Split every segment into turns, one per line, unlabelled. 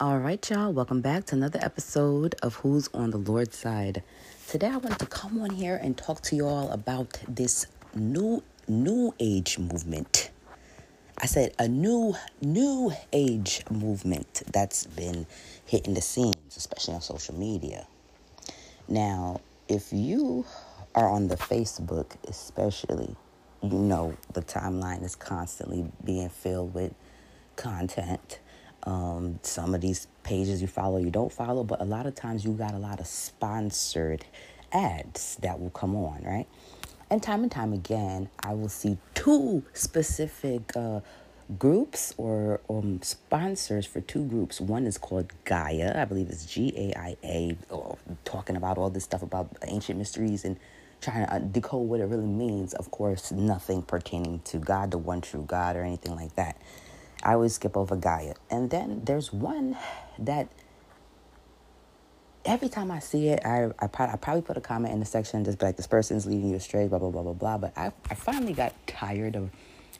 All right, y'all, welcome back to another episode of Who's on the Lord's Side. Today I wanted to come on here and talk to y'all about this new new age movement. I said a new new age movement that's been hitting the scenes, especially on social media. Now, if you are on the Facebook, especially, you know the timeline is constantly being filled with content. Um, some of these pages you follow, you don't follow, but a lot of times you got a lot of sponsored ads that will come on, right? And time and time again, I will see two specific uh, groups or um, sponsors for two groups. One is called Gaia, I believe it's G A I A, talking about all this stuff about ancient mysteries and trying to decode what it really means. Of course, nothing pertaining to God, the one true God, or anything like that. I always skip over Gaia. And then there's one that every time I see it, I, I, probably, I probably put a comment in the section just like, this person's leading you astray, blah, blah, blah, blah, blah. But I, I finally got tired of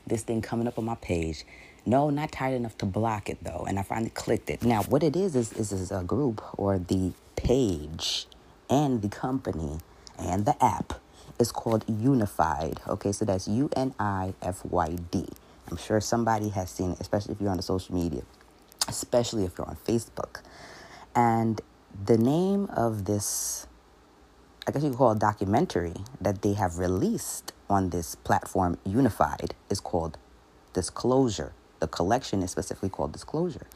this thing coming up on my page. No, not tired enough to block it though. And I finally clicked it. Now, what it is, is, is, is a group or the page and the company and the app is called UNIFYD. Okay, so that's U N I F Y D. I'm sure somebody has seen it, especially if you're on the social media, especially if you're on Facebook. And the name of this, I guess you could call it documentary that they have released on this platform, UNIFYD, is called Disclosure. The collection is specifically called Disclosure.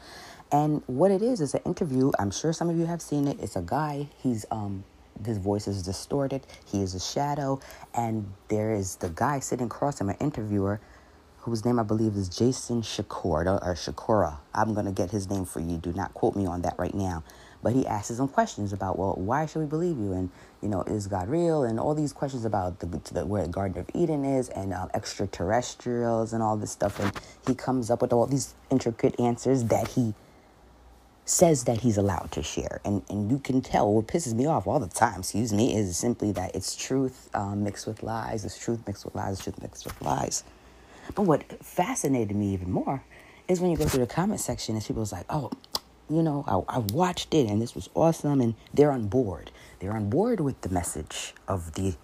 And what it is is an interview. I'm sure some of you have seen it. It's a guy. He's um his voice is distorted. He is a shadow, and there is the guy sitting across him, an interviewer, whose name I believe is Jason Shakur or Shakura. I'm gonna get his name for you. Do not quote me on that right now. But he asks some questions about, well, why should we believe you? And, you know, is God real? And all these questions about the, the where the Garden of Eden is and uh, extraterrestrials and all this stuff. And he comes up with all these intricate answers that he says that he's allowed to share. And, and you can tell what pisses me off all the time, excuse me, is simply that it's truth um, mixed with lies. It's truth mixed with lies. It's truth mixed with lies. But what fascinated me even more is when you go through the comment section and people's like, oh, you know, I, I watched it and this was awesome, and they're on board. They're on board with the message of the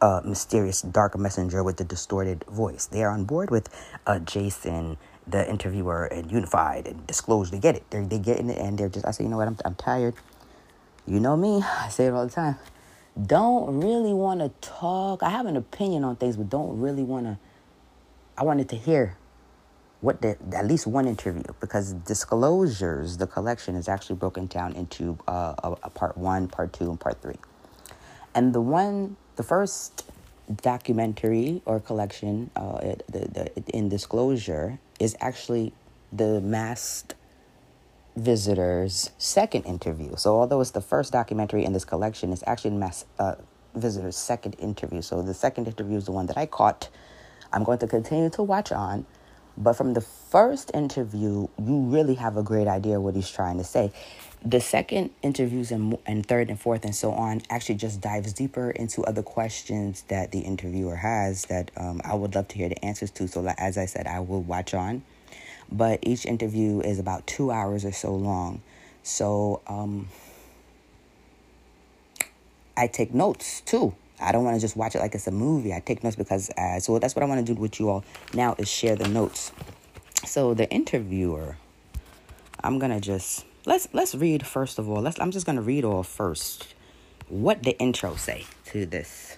uh, mysterious dark messenger with the distorted voice. They are on board with uh, Jason, the interviewer, and UNIFYD and Disclosed. They get it. They're they getting it, and they're just. I say, you know what? I'm I'm tired. You know me. I say it all the time. Don't really want to talk. I have an opinion on things, but don't really want to. I wanted to hear what the, at least one interview because disclosures the collection is actually broken down into uh, a, a, part one part two and part three. And the one the first documentary or collection uh, it, the, the, in disclosure is actually the masked visitor's second interview. So although it's the first documentary in this collection it's actually the mass uh, visitor's second interview. So the second interview is the one that i caught i'm going to continue to watch on but from the first interview, you really have a great idea what he's trying to say. The second interviews and, and third and fourth and so on actually just dives deeper into other questions that the interviewer has that um, I would love to hear the answers to. So, as I said, I will watch on. But each interview is about two hours or so long. So, um, I take notes too I don't want to just watch it like it's a movie. I take notes because, uh, so that's what I want to do with you all now is share the notes. So the interviewer, I'm gonna just let's let's read first of all. Let's I'm just gonna read all first. What the intro say to this?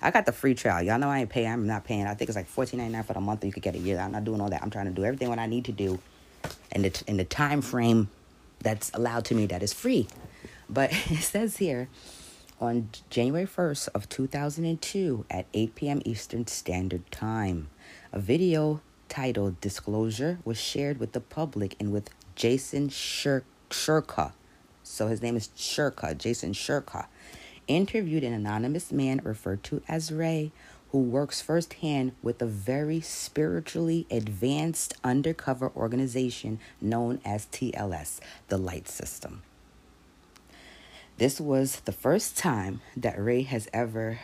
I got the free trial. Y'all know I ain't paying. I'm not paying. I think it's like fourteen ninety nine for the month. You could get a year. I'm not doing all that. I'm trying to do everything what I need to do, in the in the time frame that's allowed to me that is free. But it says here on January 1st of 2002 at 8 p.m. Eastern Standard Time. A video titled Disclosure was shared with the public and with Jason Shur- Shurka. So his name is Shurka, Jason Shurka. Interviewed an anonymous man referred to as Ray, who works firsthand with a very spiritually advanced undercover organization known as TLS, the Light System. This was the first time that Ray has ever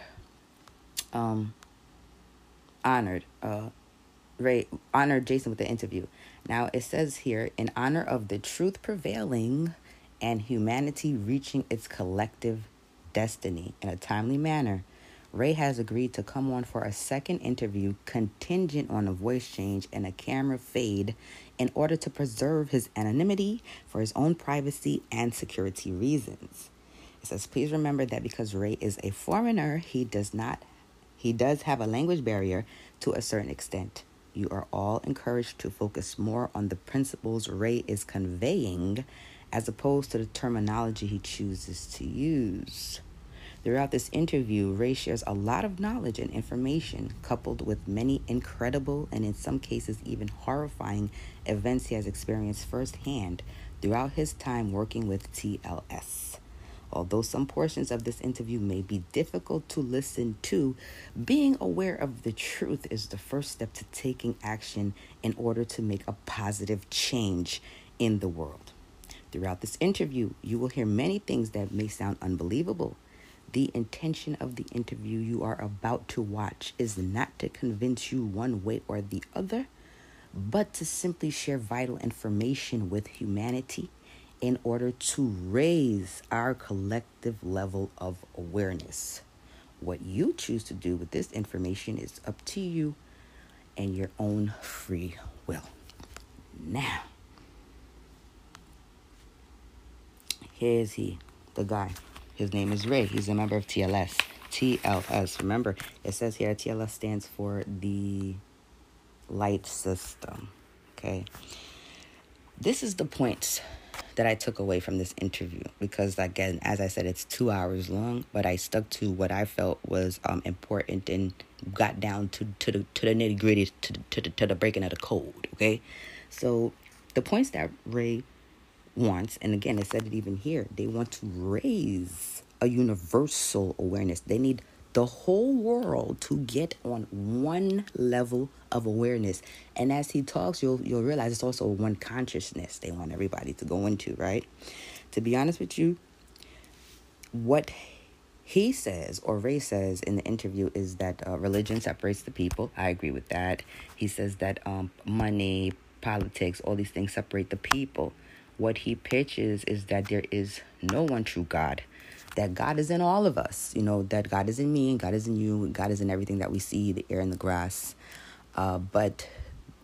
um, honored uh, Ray honored Jason with the interview. Now it says here, in honor of the truth prevailing and humanity reaching its collective destiny in a timely manner, Ray has agreed to come on for a second interview contingent on a voice change and a camera fade in order to preserve his anonymity for his own privacy and security reasons. It says, please remember that because Ray is a foreigner, he does not he does have a language barrier to a certain extent. You are all encouraged to focus more on the principles Ray is conveying as opposed to the terminology he chooses to use. Throughout this interview, Ray shares a lot of knowledge and information, coupled with many incredible and, in some cases, even horrifying events he has experienced firsthand throughout his time working with TLS. Although some portions of this interview may be difficult to listen to, being aware of the truth is the first step to taking action in order to make a positive change in the world. Throughout this interview, you will hear many things that may sound unbelievable the intention of the interview you are about to watch is not to convince you one way or the other, but to simply share vital information with humanity in order to raise our collective level of awareness. What you choose to do with this information is up to you and your own free will. Now, here's he, the guy. His name is Ray. He's a member of TLS. TLS. Remember, it says here TLS stands for the light system. Okay. This is the points that I took away from this interview because, again, as I said, it's two hours long, but I stuck to what I felt was um, important and got down to, to the to the nitty gritty to, to, the, to the breaking of the code. Okay, so the points that Ray wants, and again, I said it even here, they want to raise a universal awareness. They need the whole world to get on one level of awareness. And as he talks, you'll you'll realize it's also one consciousness they want everybody to go into, right? To be honest with you, what he says or Ray says in the interview is that uh, religion separates the people. I agree with that. He says that um, money, politics, all these things separate the people what he pitches is that there is no one true God. That God is in all of us, you know, that God is in me God is in you, God is in everything that we see, the air and the grass. Uh, but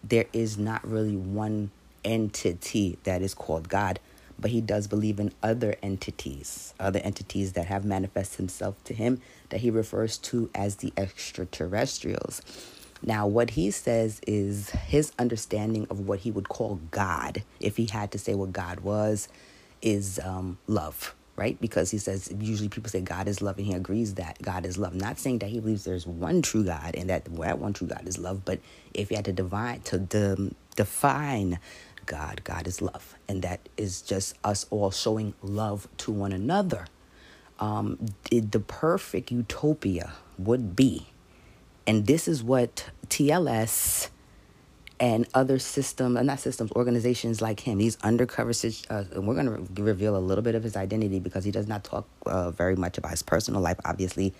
there is not really one entity that is called God, but he does believe in other entities, other entities that have manifested himself to him that he refers to as the extraterrestrials. Now, what he says is his understanding of what he would call God, if he had to say what God was, is um, love, right? Because he says usually people say God is love, and he agrees that God is love. Not saying that he believes there's one true God and that that one true God is love, but if you had to divine to de- define God, God is love, and that is just us all showing love to one another. Um, the perfect utopia would be and this is what TLS and other systems, uh, not systems, organizations like him, these undercover, uh, we're going to reveal a little bit of his identity because he does not talk uh, very much about his personal life, obviously,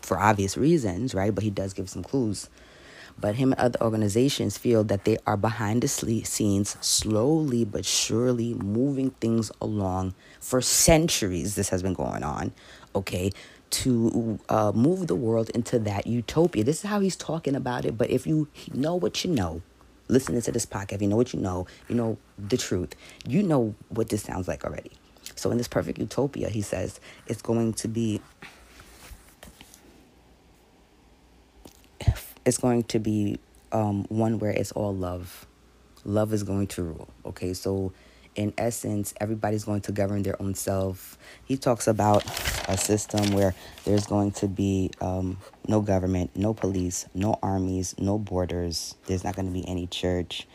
for obvious reasons, right? But he does give some clues. But him and other organizations feel that they are behind the scenes, slowly but surely moving things along for centuries. This has been going on, okay, to uh, move the world into that utopia. This is how he's talking about it. But if you know what you know, listening to this podcast, you know what you know, you know the truth, you know what this sounds like already. So in this perfect utopia, he says it's going to be it's going to be um, one where it's all love. Love is going to rule. Okay, so in essence, everybody's going to govern their own self. He talks about a system where there's going to be um, no government, no police, no armies, no borders. There's not going to be any church.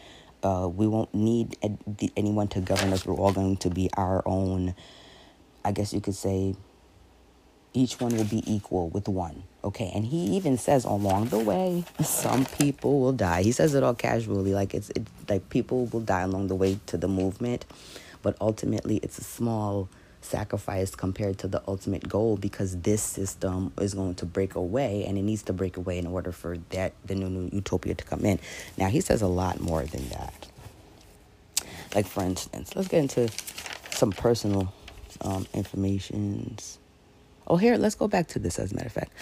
Uh, we won't need anyone to govern us. We're all going to be our own, I guess you could say, each one will be equal with one. Okay. And he even says along the way, some people will die. He says it all casually, like it's it, like people will die along the way to the movement, but ultimately it's a small sacrifice compared to the ultimate goal because this system is going to break away and it needs to break away in order for that the new, new utopia to come in. Now he says a lot more than that. Like for instance, let's get into some personal um, informations. Oh, here, let's go back to this as a matter of fact.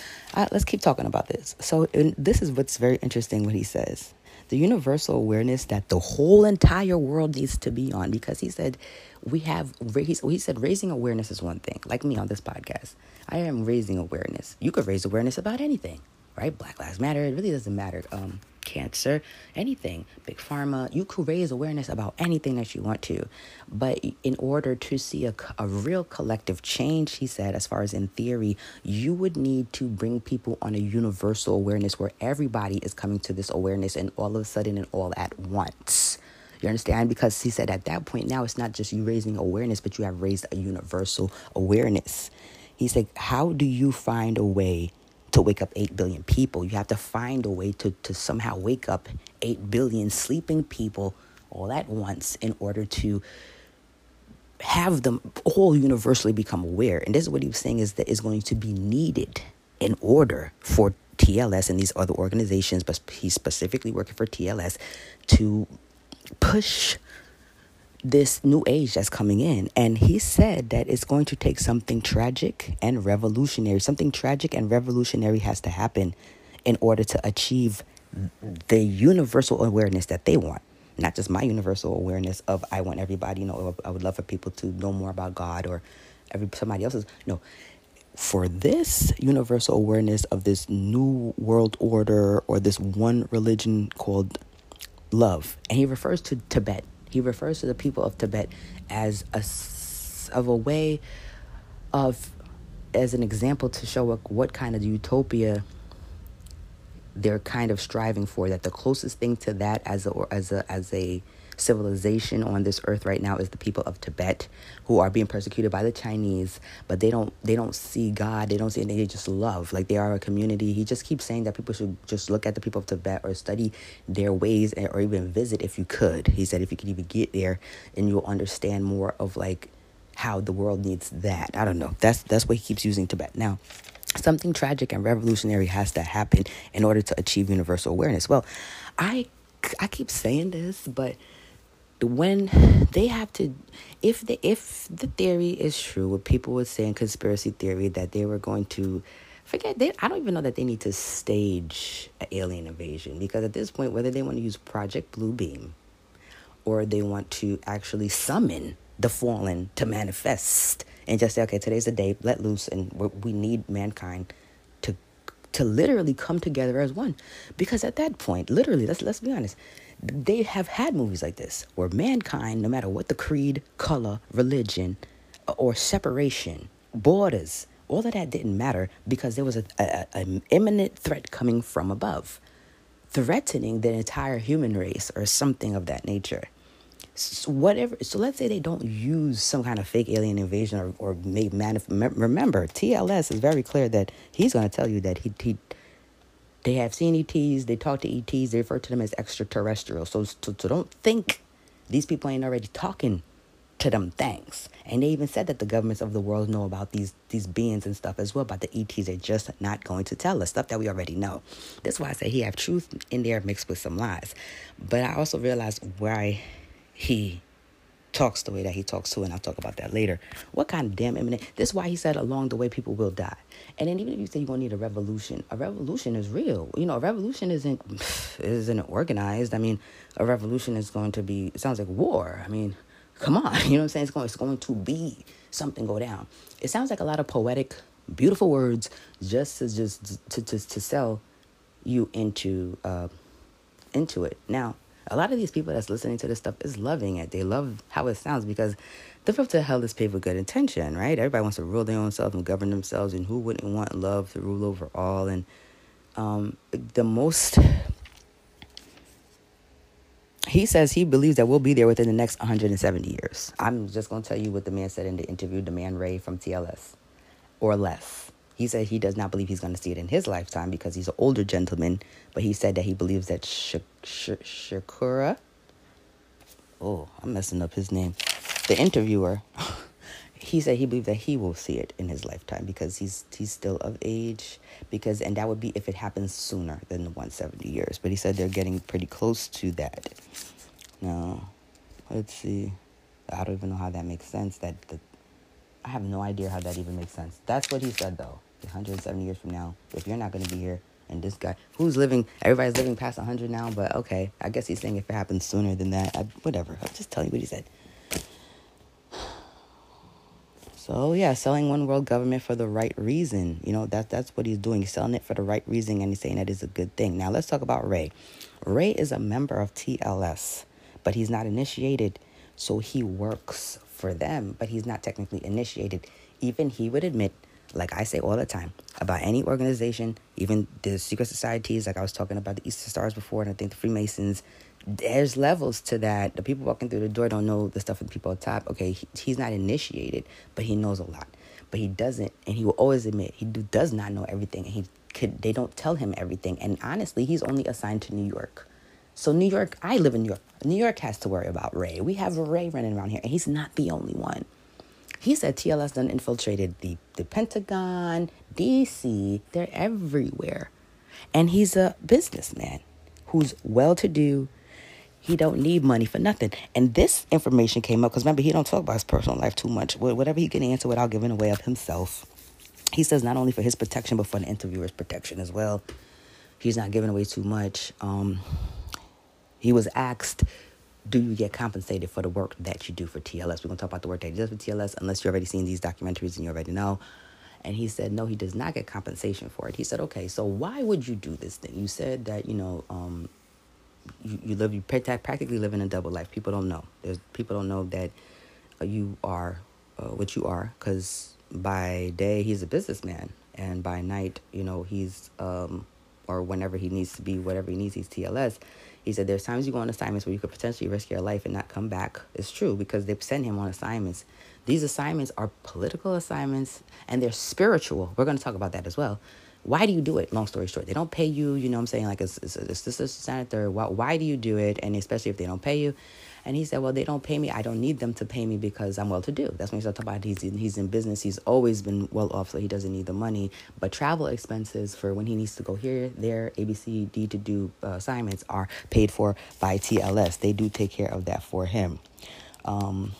Let's keep talking about this. So, this is what's very interesting what he says the universal awareness that the whole entire world needs to be on because he said we have he said raising awareness is one thing like me on this podcast i am raising awareness you could raise awareness about anything right black lives matter it really doesn't matter um cancer, anything, big pharma. You could raise awareness about anything that you want to. But in order to see a, a real collective change, he said, as far as in theory, you would need to bring people on a universal awareness where everybody is coming to this awareness and all of a sudden and all at once. You understand? Because he said at that point now it's not just you raising awareness, but you have raised a universal awareness. He said, How do you find a way to wake up 8 billion people. You have to find a way to, to somehow wake up 8 billion sleeping people all at once in order to have them all universally become aware. And this is what he was saying is that is going to be needed in order for TLS and these other organizations, but he's specifically working for TLS to push this new age that's coming in. And he said that it's going to take something tragic and revolutionary. Something tragic and revolutionary has to happen in order to achieve the universal awareness that they want. Not just my universal awareness of I want everybody, you know, I would love for people to know more about God or every somebody else's. No. For this universal awareness of this new world order or this one religion called love, and he refers to Tibet he refers to the people of Tibet as a of a way of as an example to show what, what kind of utopia they're kind of striving for that the closest thing to that as a as a as a civilization on this earth right now is the people of Tibet who are being persecuted by the Chinese, but they don't they don't see God, they don't see anything, they just love. Like they are a community. He just keeps saying that people should just look at the people of Tibet or study their ways or even visit if you could. He said if you could even get there and you'll understand more of like how the world needs that. I don't know. That's that's what he keeps using Tibet. Now, something tragic and revolutionary has to happen in order to achieve universal awareness. Well, I I keep saying this, but when they have to if the if the theory is true what people would say in conspiracy theory that they were going to forget they I don't even know that they need to stage an alien invasion because at this point whether they want to use Project Blue Beam or they want to actually summon the fallen to manifest and just say okay today's the day let loose and we need mankind to to literally come together as one. Because at that point literally let's let's be honest they have had movies like this where mankind, no matter what the creed, color, religion, or separation, borders, all of that didn't matter because there was a, an imminent threat coming from above, threatening the entire human race or something of that nature. So whatever. So let's say they don't use some kind of fake alien invasion or or make manif- Remember, TLS is very clear that he's going to tell you that he he they have seen ETs, they talk to ETs, they refer to them as extraterrestrial. So, so, so don't think these people ain't already talking to them things. And they even said that the governments of the world know about these these beings and stuff as well, but the ETs. They're just not going to tell us stuff that we already know. That's why I say he have truth in there mixed with some lies. But I also realized why he talks the way that he talks to, and I'll talk about that later. What kind of damn imminent? This is why he said along the way people will die. And then even if you say you're gonna need a revolution, a revolution is real. You know, a revolution isn't isn't organized. I mean, a revolution is going to be. It sounds like war. I mean, come on. You know what I'm saying? It's going. It's going to be something go down. It sounds like a lot of poetic, beautiful words just to just to to, to sell you into uh, into it. Now, a lot of these people that's listening to this stuff is loving it. They love how it sounds because the road to hell is paved with good intention, right? Everybody wants to rule their own self and govern themselves, and who wouldn't want love to rule over all? And um, the most, he says he believes that we'll be there within the next 170 years. I'm just going to tell you what the man said in the interview, the man Ray from TLS, or less. He said he does not believe he's going to see it in his lifetime because he's an older gentleman, but he said that he believes that Sh- Sh- Shakura, oh, I'm messing up his name, the interviewer, he said he believes that he will see it in his lifetime because he's he's still of age because and that would be if it happens sooner than the 170 years but he said they're getting pretty close to that now let's see. I don't even know how that makes sense. That the, I have no idea how that even makes sense. That's what he said though. 170 years from now, if you're not going to be here, and this guy who's living, everybody's living past 100 now, but okay, I guess he's saying if it happens sooner than that, I, whatever. I'm just telling you what he said. So yeah, selling one world government for the right reason. You know, that's that's what he's doing. He's selling it for the right reason and he's saying that is a good thing. Now let's talk about Ray. Ray is a member of TLS, but he's not initiated, so he works for them, but he's not technically initiated. Even he would admit, like I say all the time, about any organization, even the secret societies, like I was talking about the Eastern Stars before, and I think the Freemasons, there's levels to that. The people walking through the door don't know the stuff the people at top. Okay, he, he's not initiated, but he knows a lot. But he doesn't, and he will always admit he do, does not know everything, and he could. They don't tell him everything, and honestly, he's only assigned to New York. So New York, I live in New York. New York has to worry about Ray. We have Ray running around here, and he's not the only one. He said TLS done infiltrated the, the Pentagon, DC, they're everywhere. And he's a businessman who's well to do, he don't need money for nothing. And this information came up because remember he don't talk about his personal life too much. Whatever he can answer without giving away of himself. He says not only for his protection but for the interviewer's protection as well. He's not giving away too much. Um, he was asked, "Do you get compensated for the work that you do for TLS?" We're gonna talk about the work that he does for TLS, unless you've already seen these documentaries and you already know. And he said, no, he does not get compensation for it. He said, okay, so why would you do this thing? You said that, you know, um, you, you live you practically live in a double life. People don't know. There's people don't know that uh, you are uh, what you are because by day he's a businessman and by night you know he's um or whenever he needs to be whatever he needs he's TLS. He said there's times you go on assignments where you could potentially risk your life and not come back. It's true because they send him on assignments. These assignments are political assignments and they're spiritual. We're going to talk about that as well why do you do it? Long story short, they don't pay you. You know what I'm saying? Like, it's, it's, it's this is senator. Why, why do you do it? And especially if they don't pay you. And he said, well, they don't pay me. I don't need them to pay me because I'm well to do. That's when he started talking about he's in, he's in business. He's always been well off, so he doesn't need the money. But travel expenses for when he needs to go here, there, ABC, D to do uh, assignments are paid for by TLS. They do take care of that for him. Um,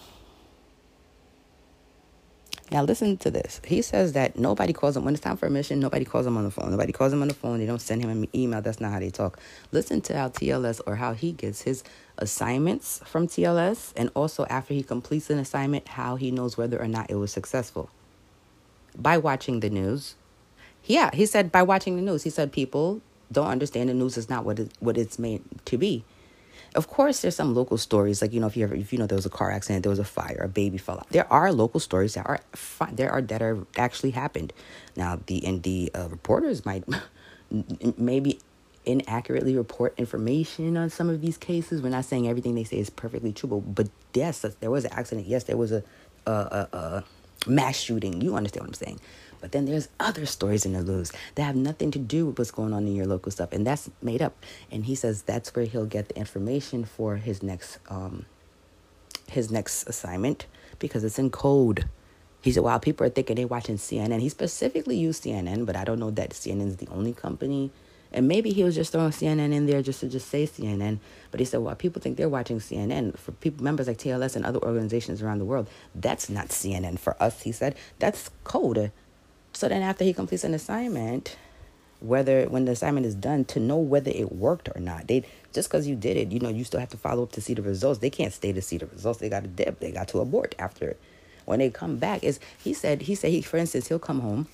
now listen to this. He says that nobody calls him when it's time for a mission. Nobody calls him on the phone. Nobody calls him on the phone. They don't send him an email. That's not how they talk. Listen to how TLS or how he gets his assignments from TLS, and also after he completes an assignment, how he knows whether or not it was successful. By watching the news. Yeah, he said by watching the news. He said people don't understand the news is not what it, what it's meant to be. Of course, there's some local stories like you know if you ever if you know there was a car accident, there was a fire, a baby fell out. There are local stories that are there are that are actually happened. Now the and the uh, reporters might maybe inaccurately report information on some of these cases. We're not saying everything they say is perfectly true, but, but yes, there was an accident. Yes, there was a, a, a, a mass shooting. You understand what I'm saying? But then there's other stories in the news that have nothing to do with what's going on in your local stuff, and that's made up. And he says that's where he'll get the information for his next um, his next assignment because it's in code. He said, while people are thinking they're watching CNN, he specifically used CNN, but I don't know that CNN is the only company. And maybe he was just throwing CNN in there just to just say CNN. But he said, well, people think they're watching CNN. For people, members like TLS and other organizations around the world, that's not CNN. For us, he said, that's code. So then after he completes an assignment, whether when the assignment is done, to know whether it worked or not. They just because you did it, you know, you still have to follow up to see the results. They can't stay to see the results. They got to dip. They got to abort after it. When they come back, is he said he said he for instance he'll come home,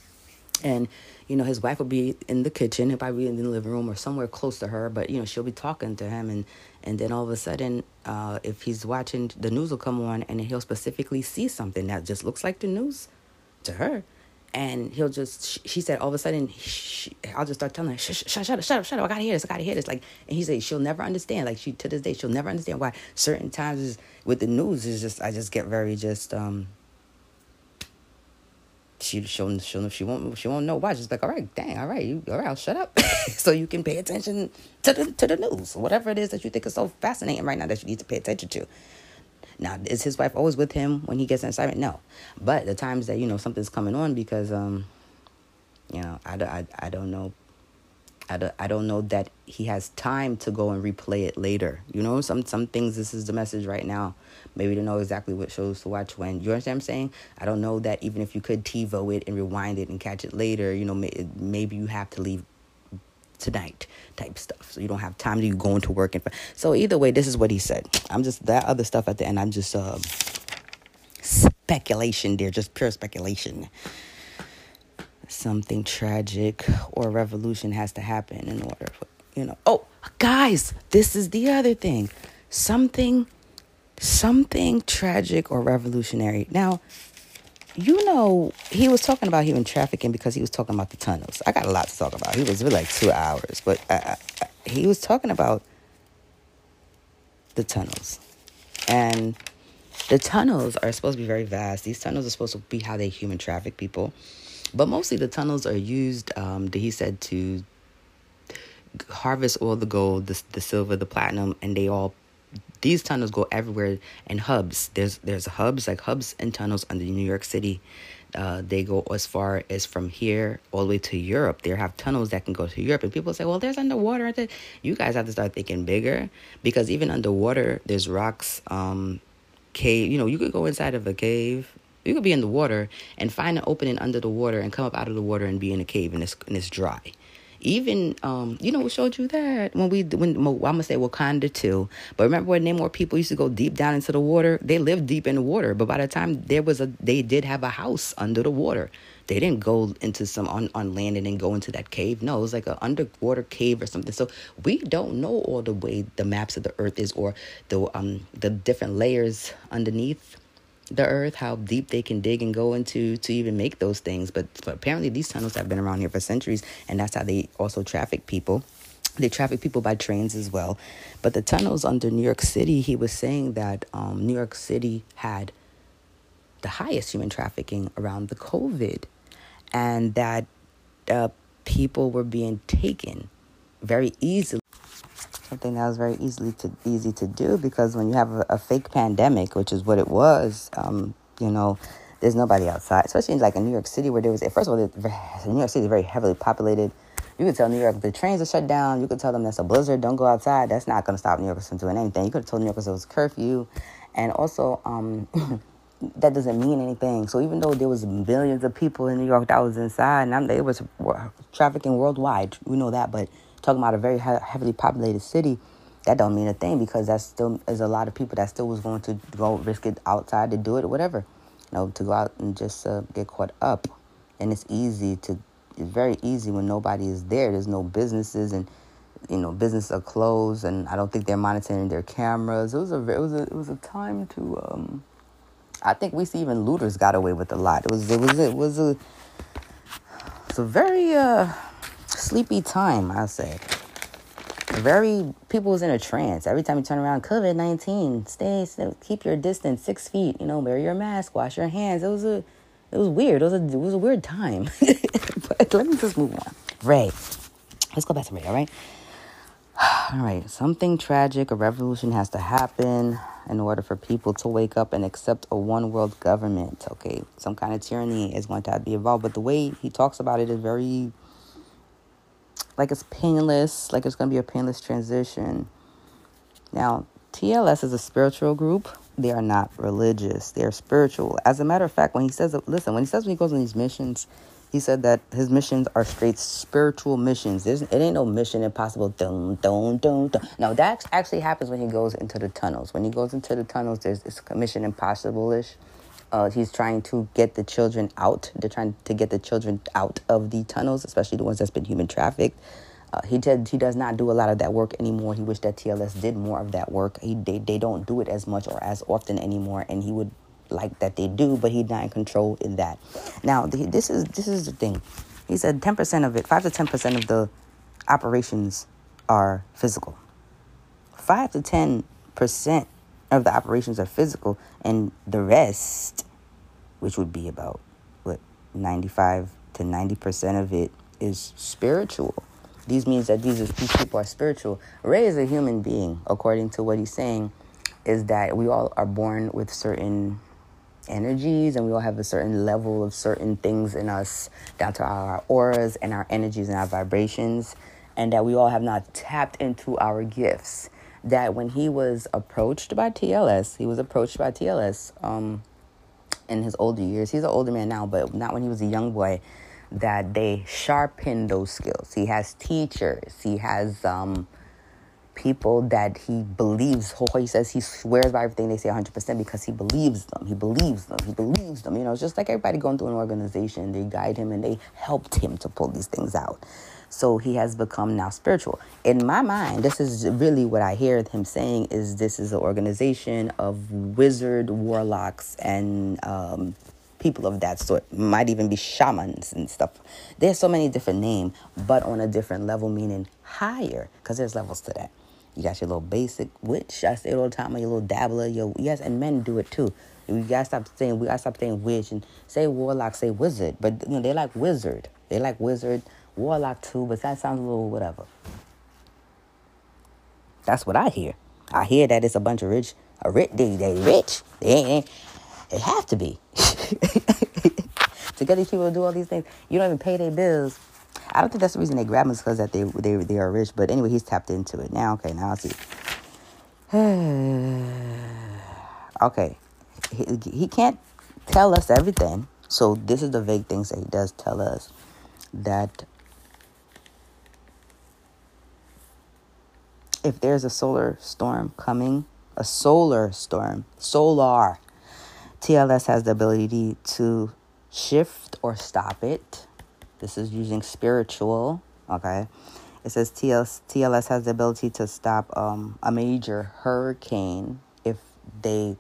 and you know his wife will be in the kitchen, he'll probably be in the living room or somewhere close to her, but you know she'll be talking to him, and and then all of a sudden, uh, if he's watching the news will come on, and he'll specifically see something that just looks like the news to her. And he'll just she said all of a sudden she, i'll just start telling her shut, shut, shut up shut up shut up i gotta hear this i gotta hear this like and he said she'll never understand like she to this day she'll never understand why certain times with the news is just i just get very just um she she'll, she'll she won't she won't know why She's like all right dang all right you all right I'll shut up so you can pay attention to the to the news whatever it is that you think is so fascinating right now that you need to pay attention to now, is his wife always with him when he gets an assignment? No. But the times that, you know, something's coming on because, um, you know, I, I, I don't know. I don't, I don't know that he has time to go and replay it later. You know, some some things. This is the message right now. Maybe to know exactly what shows to watch when. You understand what I'm saying? I don't know that even if you could TiVo it and rewind it and catch it later, you know, may, maybe you have to leave tonight type stuff. So you don't have time to go into work and so either way, this is what he said. I'm just that other stuff at the end. I'm just uh, speculation there, just pure speculation something tragic or revolution has to happen in order for, you know. Oh, guys, this is the other thing. Something something tragic or revolutionary. Now, you know, he was talking about human trafficking because he was talking about the tunnels. I got a lot to talk about. He was really like two hours, but I, I, he was talking about the tunnels. And the tunnels are supposed to be very vast. These tunnels are supposed to be how they human traffic people. But mostly the tunnels are used, um, he said, to harvest all the gold, the, the silver, the platinum, and they all these tunnels go everywhere and hubs. There's there's hubs like hubs and tunnels under New York City. Uh, they go as far as from here all the way to Europe. They have tunnels that can go to Europe, and people say, "Well, there's underwater." You guys have to start thinking bigger because even underwater, there's rocks, um, cave. You know, you could go inside of a cave you could be in the water and find an opening under the water and come up out of the water and be in a cave and it's and it's dry. Even um, you know, we showed you that when we when I'm gonna say Wakanda too. But remember when Namor people used to go deep down into the water? They lived deep in the water, but by the time there was a, they did have a house under the water. They didn't go into some on, on land and then go into that cave. No, it was like an underwater cave or something. So we don't know all the way the maps of the earth is or the um the different layers underneath the earth, how deep they can dig and go into to even make those things. But, apparently, these tunnels have been around here for centuries, and that's how they also traffic people. They traffic people by trains as well. But the tunnels under New York City, he was saying that um, New York City had the highest human trafficking around the COVID, and that uh, people were being taken very easily something that was very easily to easy to do because when you have a, a fake pandemic, which is what it was, um, you know, there's nobody outside, especially in like in New York City where there was. First of all, New York City is very heavily populated. You could tell New York the trains are shut down. You could tell them that's a blizzard. Don't go outside. That's not going to stop New Yorkers from doing anything. You could have told New Yorkers it was curfew, and also um, that doesn't mean anything. So even though there was millions of people in New York that was inside, and I'm, it was trafficking worldwide, we know that, but talking about a very heavily populated city, that don't mean a thing because that still is a lot of people that still was going to go risk it outside to do it or whatever, you know, to go out and just uh, get caught up. And it's easy to, it's very easy when nobody is there. There's no businesses and, you know, business are closed, and I don't think they're monitoring their cameras. It was a, it was a, it was a time to, um, I think we see even looters got away with a lot. It was, it was, it was a, it's a very, uh, sleepy time, I say. Very people was in a trance. Every time you turn around, COVID nineteen, stay, stay, keep your distance, six feet. You know, wear your mask, wash your hands. It was a, it was weird. It was a, it was a weird time. but let me just move on. Ray, let's go back to Ray. All right, all right. Something tragic, a revolution has to happen in order for people to wake up and accept a one world government. Okay, some kind of tyranny is going to, to be involved. But the way he talks about it is very like it's painless, like it's going to be a painless transition. Now, TLS is a spiritual group. They are not religious. They are spiritual. As a matter of fact, when he says, listen, when he says when he goes on these missions, he said that his missions are straight spiritual missions. There's, it ain't no mission impossible. Dun, dun, dun, dun. No, that actually happens when he goes into the tunnels. When he goes into the tunnels, there's it's mission impossible ish. Uh, he's trying to get the children out. They're trying to get the children out of the tunnels, especially the ones that's been human trafficked. Uh, he did. He does not do a lot of that work anymore. He wished that TLS did more of that work. He they, they don't do it as much or as often anymore, and he would like that they do, but he's not in control in that. Now the, this is this is the thing. He said ten percent of it, five to ten percent of the operations are physical. Five to ten percent of the operations are physical, and the rest, which would be about what ninety five to ninety percent of it, is spiritual. These means that these, these people are spiritual. Ray is a human being, according to what he's saying, is that we all are born with certain energies and we all have a certain level of certain things in us down to our auras and our energies and our vibrations and that we all have not tapped into our gifts. That when he was approached by TLS, he was approached by TLS um, in his older years. He's an older man now, but not when he was a young boy. That they sharpen those skills. He has teachers. He has um, people that he believes. He says he swears by everything they say 100% because he believes them. He believes them. He believes them. You know, it's just like everybody going through an organization. They guide him and they helped him to pull these things out. So he has become now spiritual. In my mind, this is really what I hear him saying is this is an organization of wizard warlocks and um, people of that sort. Might even be shamans and stuff. There's so many different names, but on a different level, meaning higher, because there's levels to that. You got your little basic witch. I say it all the time. Your little dabbler. Your yes, and men do it too. We gotta stop saying we gotta stop saying witch and say warlock, say wizard. But you know they like wizard. They like wizard, warlock too. But that sounds a little whatever. That's what I hear. I hear that it's a bunch of rich, a rich. They they rich. They ain't. They have to be to get these people to do all these things. You don't even pay their bills I don't think that's the reason they grab him because that they they they are rich. But anyway, he's tapped into it now. Okay, now I see. okay, he, he can't tell us everything. So this is the vague things that he does tell us that if there's a solar storm coming, a solar storm, solar, TLS has the ability to shift or stop it this is using spiritual, okay? It says TLS, TLS has the ability to stop um, a major hurricane if they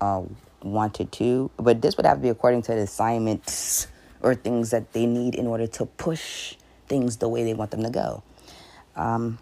uh, wanted to. But this would have to be according to the assignments or things that they need in order to push things the way they want them to go. Um,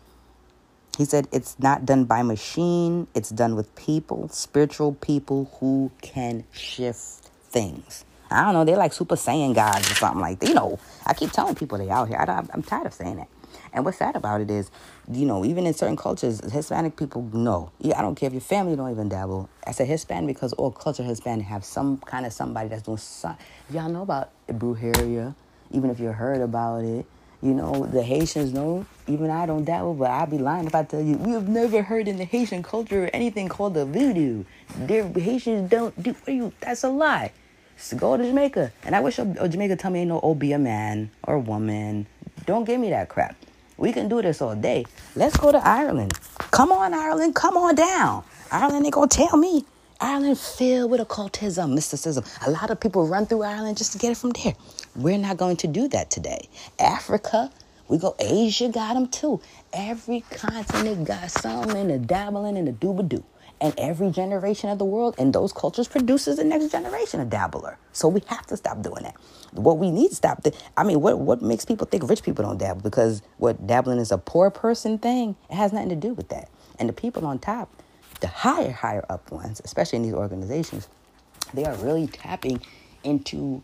he said it's not done by machine, it's done with people, spiritual people who can shift things. I don't know, they're like Super Saiyan gods or something like that. You know, I keep telling people they out here. I am tired of saying that. And what's sad about it is, you know, even in certain cultures, Hispanic people know. Yeah, I don't care if your family don't even dabble. I said Hispanic because all culture Hispanic have some kind of somebody that's doing. Some, y'all know about brujeria, even if you heard about it. You know, the Haitians know. Even I don't dabble, but I'd be lying if I tell you we have never heard in the Haitian culture anything called the voodoo. Their Haitians don't do. What are you? That's a lie. So go to Jamaica. And I wish Jamaica tell me ain't no oh be a man or a woman. Don't give me that crap. We can do this all day. Let's go to Ireland. Come on, Ireland. Come on down. Ireland ain't gonna tell me. Ireland filled with occultism, mysticism. A lot of people run through Ireland just to get it from there. We're not going to do that today. Africa, we go. Asia got them too. Every continent got something in the dabbling and the doobadoo and every generation of the world and those cultures produces the next generation of dabbler. So we have to stop doing that. What we need to stop. I mean, what what makes people think rich people don't dabble? Because what dabbling is a poor person thing. It has nothing to do with that. And the people on top, the higher higher up ones, especially in these organizations, they are really tapping into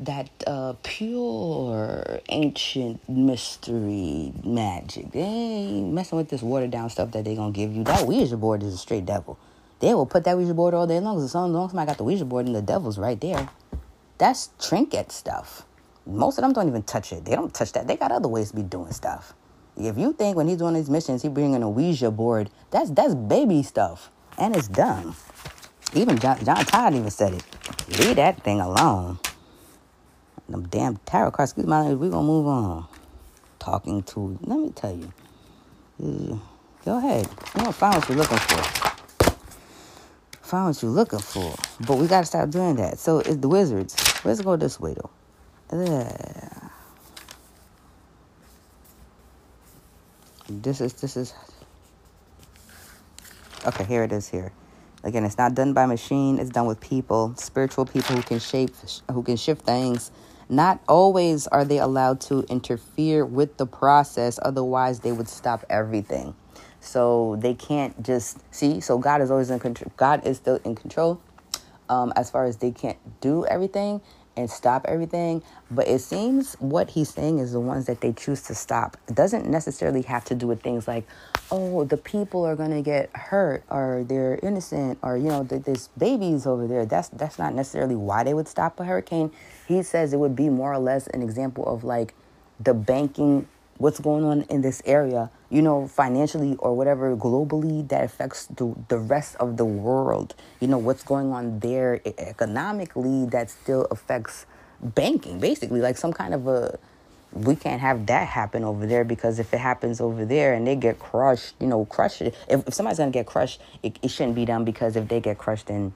that uh, pure ancient mystery magic. They ain't messing with this watered down stuff that they gonna give you. That Ouija board is a straight devil. They will put that Ouija board all day long. As long as somebody got the Ouija board and the devil's right there. That's trinket stuff. Most of them don't even touch it. They don't touch that. They got other ways to be doing stuff. If you think when he's doing these missions, he bringing a Ouija board, that's that's baby stuff, and it's dumb. Even John, John Todd even said it. Leave that thing alone. Them damn tarot cards. Excuse my language. We're going to move on. Talking to, let me tell you. Go ahead. You gonna find what you're looking for. Find what you're looking for. But we got to stop doing that. So it's the wizards. Let's go this way, though. Yeah. This is, this is, okay, here it is here. Again, it's not done by machine. It's done with people, spiritual people who can shape, who can shift things not always are they allowed to interfere with the process, otherwise, they would stop everything. So they can't just see. So God is always in control. God is still in control um, as far as they can't do everything and stop everything. But it seems what he's saying is the ones that they choose to stop. It doesn't necessarily have to do with things like, oh, the people are gonna get hurt or they're innocent or you know there's babies over there. That's that's not necessarily why they would stop a hurricane. He says it would be more or less an example of like the banking what's going on in this area, you know, financially or whatever, globally, that affects the, the rest of the world. You know, what's going on there economically that still affects banking, basically, like some kind of a. We can't have that happen over there because if it happens over there and they get crushed, you know, crushed. If, if somebody's gonna get crushed, it, it shouldn't be them because if they get crushed, then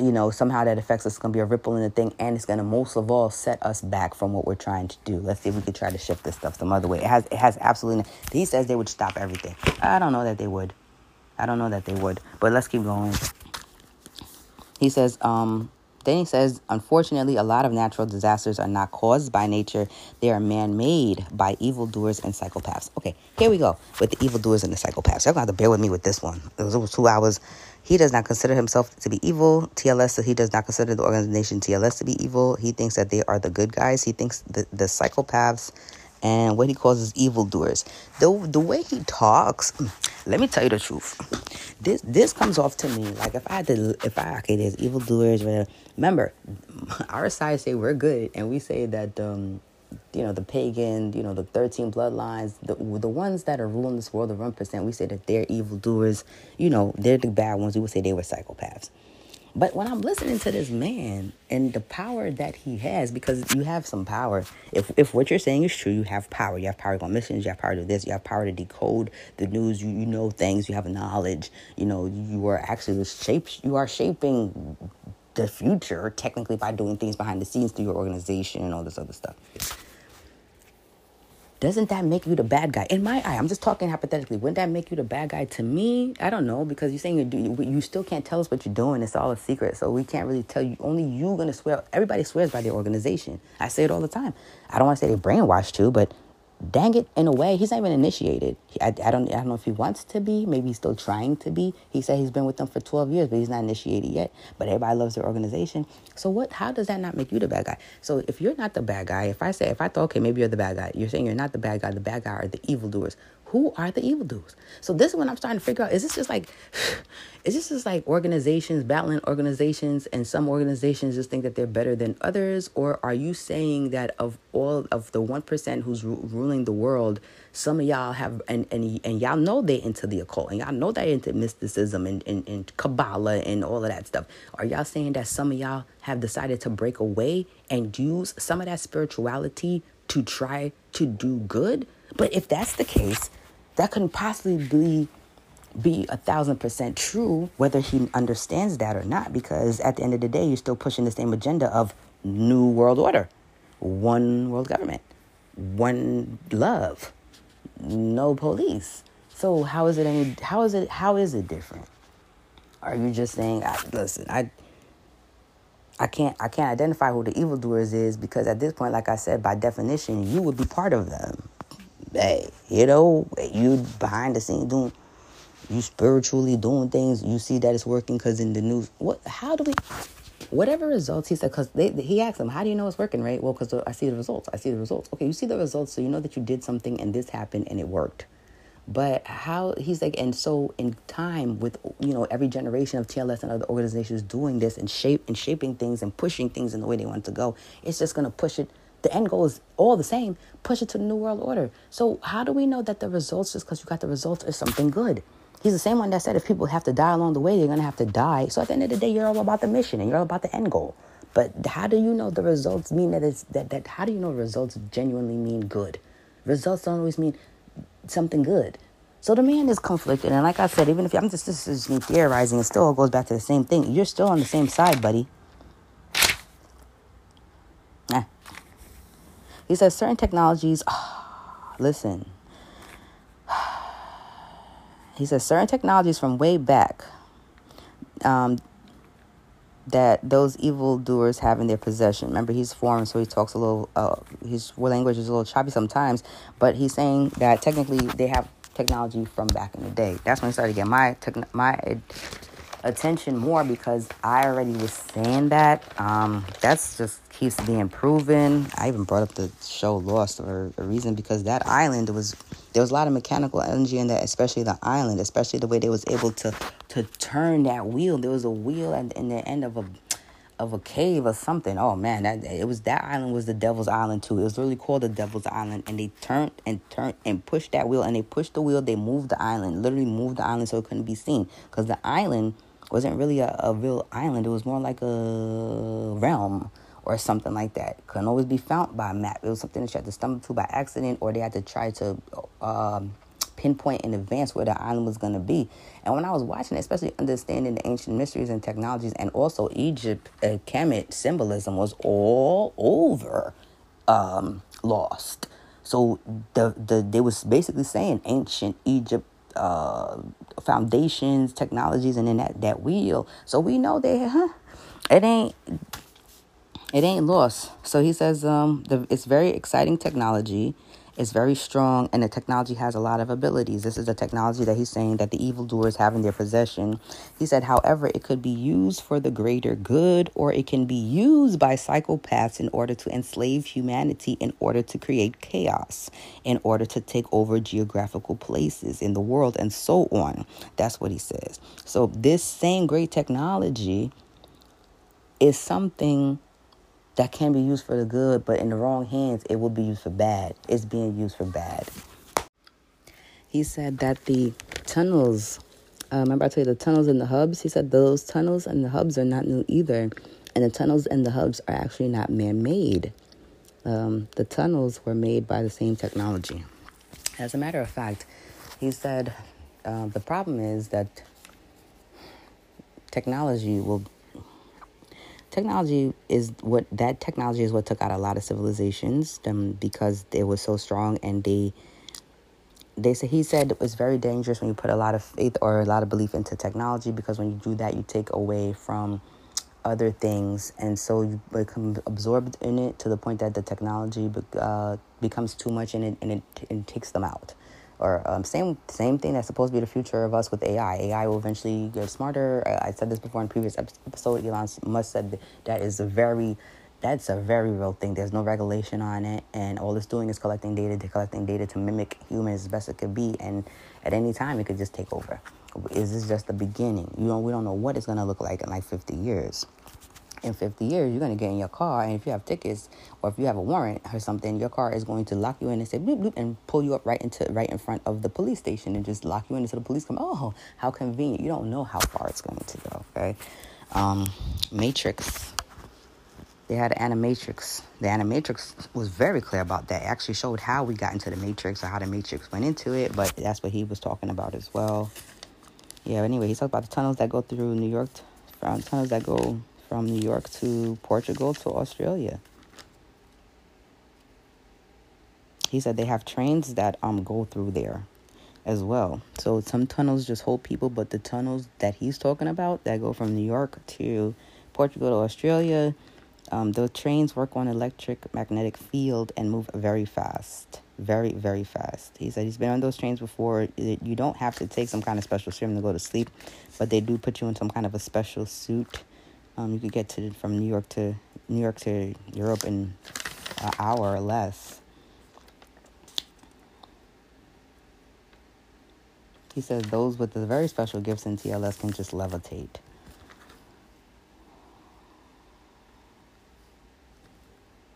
you know, somehow that affects us. It's going to be a ripple in the thing, and it's going to most of all set us back from what we're trying to do. Let's see if we could try to shift this stuff some other way. It has, it has absolutely. He says they would stop everything. I don't know that they would. I don't know that they would. But let's keep going. He says, um, then he says, unfortunately, a lot of natural disasters are not caused by nature. They are man made by evildoers and psychopaths. Okay, here we go with the evildoers and the psychopaths. Going to have to bear with me with this one. It was over two hours. He does not consider himself to be evil. TLS, so he does not consider the organization TLS to be evil. He thinks that they are the good guys. He thinks the, the psychopaths and what he calls as evildoers. The, the way he talks, let me tell you the truth. This this comes off to me like if I had to if I okay there's evildoers. Remember, our side say we're good and we say that um you know the pagan, you know the thirteen bloodlines, the the ones that are ruling this world, the one percent. We say that they're evildoers. You know they're the bad ones. We would say they were psychopaths. But when I'm listening to this man and the power that he has, because you have some power. If if what you're saying is true, you have power. You have power to go on missions. You have power to do this. You have power to decode the news. You you know things. You have knowledge. You know you are actually shapes. You are shaping the future technically by doing things behind the scenes through your organization and all this other stuff doesn't that make you the bad guy? In my eye, I'm just talking hypothetically. Wouldn't that make you the bad guy to me? I don't know because you're saying you you still can't tell us what you're doing. It's all a secret, so we can't really tell you. Only you gonna swear. Everybody swears by their organization. I say it all the time. I don't want to say they're brainwashed too, but dang it, in a way, he's not even initiated. I, I don't I don't know if he wants to be. Maybe he's still trying to be. He said he's been with them for 12 years, but he's not initiated yet. But everybody loves their organization. So what? How does that not make you the bad guy? So if you're not the bad guy, if I say if I thought okay, maybe you're the bad guy, you're saying you're not the bad guy. The bad guy are the evildoers who are the evildoers? So this is what I'm starting to figure out. Is this just like, is this just like organizations battling organizations, and some organizations just think that they're better than others, or are you saying that of all of the one percent who's ru- ruling the world, some of y'all have and and and y'all know they into the occult, and y'all know they into mysticism and, and and Kabbalah and all of that stuff. Are y'all saying that some of y'all have decided to break away and use some of that spirituality to try to do good? But if that's the case, that couldn't possibly be be a thousand percent true whether he understands that or not because at the end of the day you're still pushing the same agenda of new world order one world government one love no police so how is it any how is it how is it different are you just saying I, listen i I can't I can't identify who the evildoers is because at this point, like I said, by definition, you would be part of them hey, you know, you behind the scenes doing, you spiritually doing things. You see that it's working because in the news. What? How do we? Whatever results he said, because he asked them, "How do you know it's working?" Right? Well, because I see the results. I see the results. Okay, you see the results, so you know that you did something and this happened and it worked. But how he's like, and so in time with you know every generation of TLS and other organizations doing this and shape and shaping things and pushing things in the way they want to go, it's just gonna push it the end goal is all the same push it to the new world order so how do we know that the results just because you got the results is something good he's the same one that said if people have to die along the way they're going to have to die. So at the end of the day you're all about the mission and you're all about the end goal. But how do you know the results mean that it's that, that how do you know results genuinely mean good? Results don't always mean something good. So the man is conflicted. And like i said even if i'm just this is me theorizing it still goes back to the same thing. You're still on the same side buddy. He says certain technologies, oh, listen. He says certain technologies from way back um, that those evildoers have in their possession. Remember, he's foreign, so he talks a little, uh, his language is a little choppy sometimes, but he's saying that technically they have technology from back in the day. That's when I started to get my, my attention more because I already was saying that. Um, that's just keeps being proven. I even brought up the show Lost for a reason because that island was there was a lot of mechanical energy in that, especially the island, especially the way they was able to to turn that wheel. There was a wheel at in the end of a of a cave or something. Oh man, that it was that island was the Devil's Island too. It was really called the Devil's Island, and they turned and turned and pushed that wheel, and they pushed the wheel. They moved the island, literally moved the island so it couldn't be seen, because the island wasn't really a, a real island. It was more like a realm or something like that. Couldn't always be found by a map. It was something that you had to stumble to by accident, or they had to try to. Um, pinpoint in advance where the island was going to be. And when I was watching, it, especially understanding the ancient mysteries and technologies, and also Egypt, uh, Kemet symbolism was all over um, lost. So the the they was basically saying ancient Egypt uh, foundations, technologies, and then that that wheel. So we know that, huh? It ain't it ain't lost. So he says um, the, it's very exciting technology is very strong and the technology has a lot of abilities. This is the technology that he's saying that the evildoers have in their possession. He said, however, it could be used for the greater good or it can be used by psychopaths in order to enslave humanity, in order to create chaos, in order to take over geographical places in the world, and so on. That's what he says. So, this same great technology is something that can be used for the good, but in the wrong hands, it will be used for bad. It's being used for bad. He said that the tunnels, uh, remember I told you the tunnels and the hubs? He said those tunnels and the hubs are not new either. And the tunnels and the hubs are actually not man made. Um, the tunnels were made by the same technology. As a matter of fact, he said uh, the problem is that technology will technology is what that technology is what took out a lot of civilizations um, because they were so strong and they they said he said it was very dangerous when you put a lot of faith or a lot of belief into technology because when you do that you take away from other things. And so you become absorbed in it to the point that the technology uh, becomes too much and it, and it, it takes them out or um, same same thing that's supposed to be the future of us with AI. AI will eventually get smarter. I said this before in previous episode. Elon Musk said that is a very that's a very real thing. There's no regulation on it, and all it's doing is collecting data to collecting data to mimic humans as best it could be, and at any time it could just take over. Is this just the beginning? You know, we don't know what it's gonna look like in like 50 years in 50 years, you're going to get in your car, and if you have tickets or if you have a warrant or something, your car is going to lock you in and say bloop bloop and pull you up right into right in front of the police station and just lock you in until the police come. Oh, how convenient! You don't know how far it's going to go. Okay, um, Matrix. They had an animatrix. The animatrix was very clear about that. It actually showed how we got into the matrix or how the matrix went into it, but that's what he was talking about as well. Yeah. Anyway, he talked about the tunnels that go through New York, tunnels that go from New York to Portugal to Australia. He said they have trains that um go through there as well. So some tunnels just hold people, but the tunnels that he's talking about that go from New York to Portugal to Australia, um, the trains work on electric magnetic field and move very fast. Very, very fast. He said he's been on those trains before. You don't have to take some kind of special serum to go to sleep, but they do put you in some kind of a special suit um, you could get to from New York to New York to Europe in an hour or less. He says those with the very special gifts in TLS can just levitate.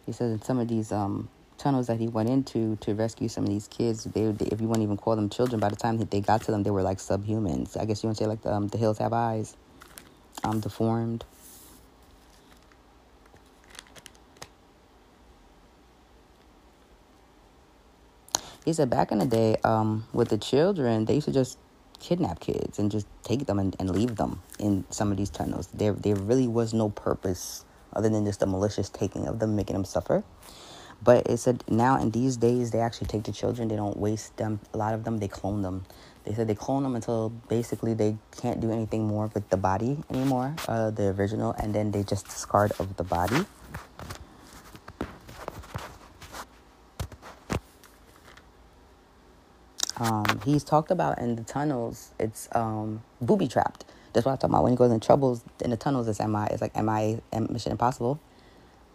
He says in some of these um, tunnels that he went into to rescue some of these kids, they, they if you wouldn't even call them children, by the time they got to them, they were like subhumans. I guess you want to say like the, um, the hills have eyes, um, deformed. He said back in the day, um, with the children, they used to just kidnap kids and just take them and, and leave them in some of these tunnels. There, there really was no purpose other than just the malicious taking of them, making them suffer. But it said now in these days, they actually take the children. They don't waste them. A lot of them, they clone them. They said they clone them until basically they can't do anything more with the body anymore, uh, the original, and then they just discard of the body. Um, he's talked about in the tunnels, it's um, booby trapped. That's what I'm talking about. When he goes in troubles in the tunnels, it's MI. It's like MI Mission Impossible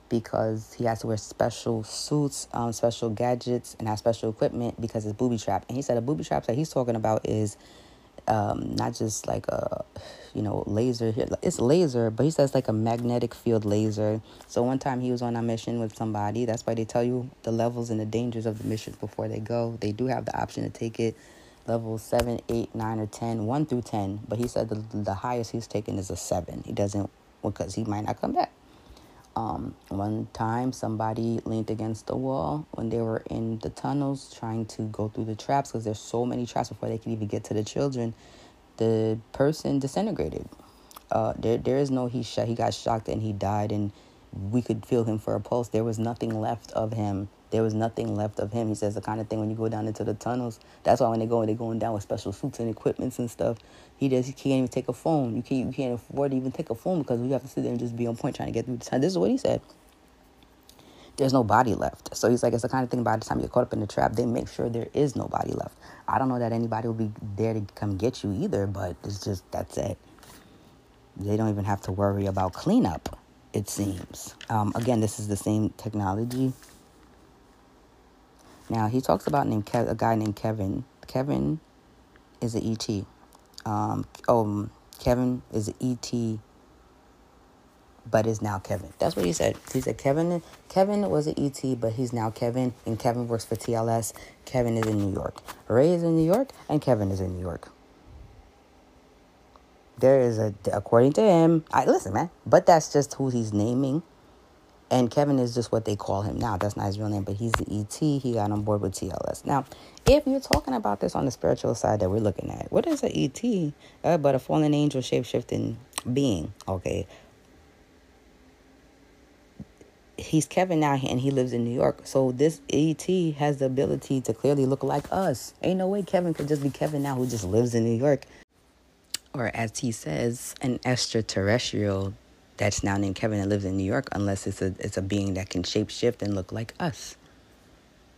because he has to wear special suits, um, special gadgets, and have special equipment because it's booby trapped. And he said a booby trap that he's talking about is um, not just like a you know laser here it's laser but he says like a magnetic field laser. So one time he was on a mission with somebody. That's why they tell you the levels and the dangers of the mission before they go. They do have the option to take it level 7 8 9 or 10 1 through 10 but he said the, the highest he's taken is a 7 he doesn't because he might not come back um, one time, somebody leaned against the wall when they were in the tunnels trying to go through the traps because there's so many traps before they can even get to the children. The person disintegrated. Uh, there, there is no he shot. He got shocked and he died, and we could feel him for a pulse. There was nothing left of him there was nothing left of him. He says the kind of thing when you go down into the tunnels. That's why when they go, they're going down with special suits and equipments and stuff. He does. He can't even take a phone. You can't. You can't afford to even take a phone because we have to sit there and just be on point trying to get through the tunnel. This is what he said. There's no body left. So he's like, it's the kind of thing. By the time you get caught up in the trap, they make sure there is no body left. I don't know that anybody will be there to come get you either, but it's just that's it. They don't even have to worry about cleanup. It seems. Um, again, this is the same technology now he talks about named a guy named Kevin. Kevin is an ET. Um, oh, Kevin is ET, but is now Kevin. That's what he said. He said Kevin. Kevin was an ET, but he's now Kevin, and Kevin works for TLS. Kevin is in New York. Ray is in New York, and Kevin is in New York. There is a, according to him. I listen, man. But that's just who he's naming and Kevin is just what they call him now. That's not his real name, but he's the ET. He got on board with TLS. Now, if you're talking about this on the spiritual side that we're looking at, what is an ET? Uh, but a fallen angel, shape shifting being. Okay. He's Kevin now, and he lives in New York. So this ET has the ability to clearly look like us. Ain't no way Kevin could just be Kevin now, who just lives in New York. Or as he says, an extraterrestrial that's now named Kevin and lives in New York unless it's a it's a being that can shape shift and look like us.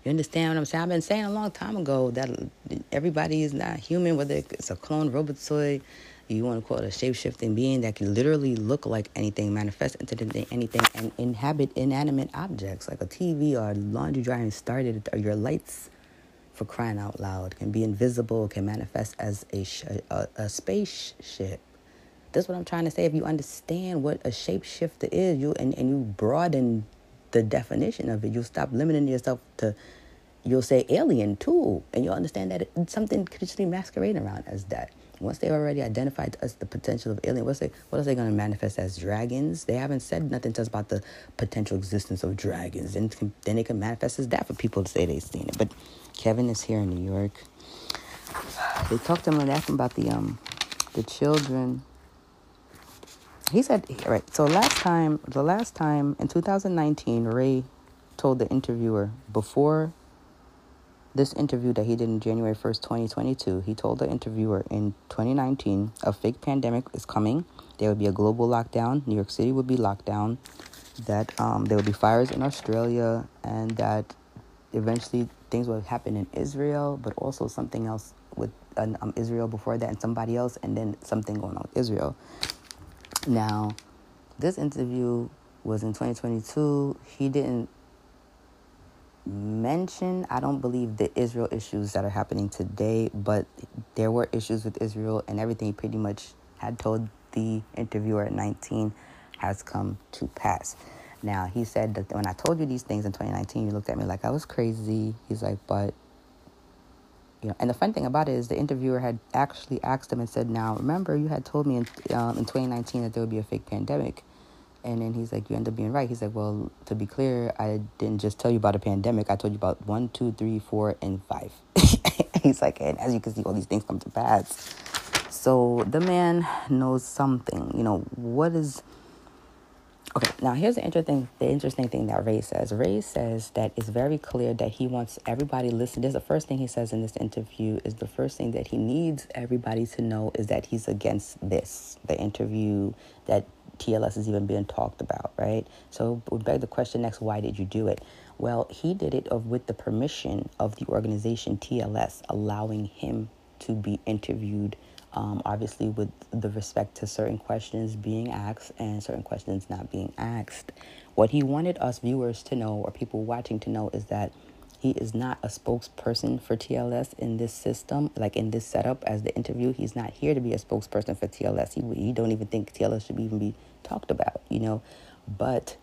You understand what I'm saying? I've been saying a long time ago that everybody is not human, whether it's a clone robotoid, you want to call it a shape shifting being that can literally look like anything, manifest into anything, and inhabit inanimate objects like a TV or a laundry dryer and started or your lights for crying out loud can be invisible, can manifest as a, a, a spaceship that's what I'm trying to say. If you understand what a shapeshifter is, you and, and you broaden the definition of it, you'll stop limiting yourself to you'll say alien too, and you'll understand that it, something could just be masquerading around as that. Once they've already identified us the potential of alien, what's they, what are they going to manifest as dragons? They haven't said nothing to us about the potential existence of dragons, and then they can manifest as that for people to say they've seen it. But Kevin is here in New York. They talked to him him about the um the children he said right so last time the last time in 2019 ray told the interviewer before this interview that he did in january 1st 2022 he told the interviewer in 2019 a fake pandemic is coming. There would be a global lockdown. New york city would be locked down. That um, there would be fires in australia and that eventually things would happen in israel but also something else with um, israel before that and somebody else and then something going on with israel now, this interview was in 2022. He didn't mention, I don't believe, the Israel issues that are happening today, but there were issues with Israel, and everything pretty much had told the interviewer at 19 has come to pass. Now, he said that when I told you these things in 2019, you looked at me like I was crazy. He's like, but you know, and the fun thing about it is the interviewer had actually asked him and said, "Now, remember, you had told me in um, in 2019 that there would be a fake pandemic." And then he's like, "You end up being right." He's like, "Well, to be clear, I didn't just tell you about a pandemic. I told you about one, two, three, four, and five. he's like, and as you can see, all these things come to pass. So the man knows something. You know, what is Okay, now here's the interesting the interesting thing that Ray says. Ray says that it's very clear that he wants everybody listen. This is the first thing he says in this interview is the first thing that he needs everybody to know is that he's against this. The interview that TLS is even being talked about, right? So we beg the question next, why did you do it? Well, he did it of with the permission of the organization TLS, allowing him to be interviewed um, obviously with the respect to certain questions being asked and certain questions not being asked. What he wanted us viewers to know or people watching to know is that He is not a spokesperson for TLS in this system, like in this setup as the interview. He's not here to be a spokesperson for TLS. He, he don't even think TLS should even be talked about, you know. But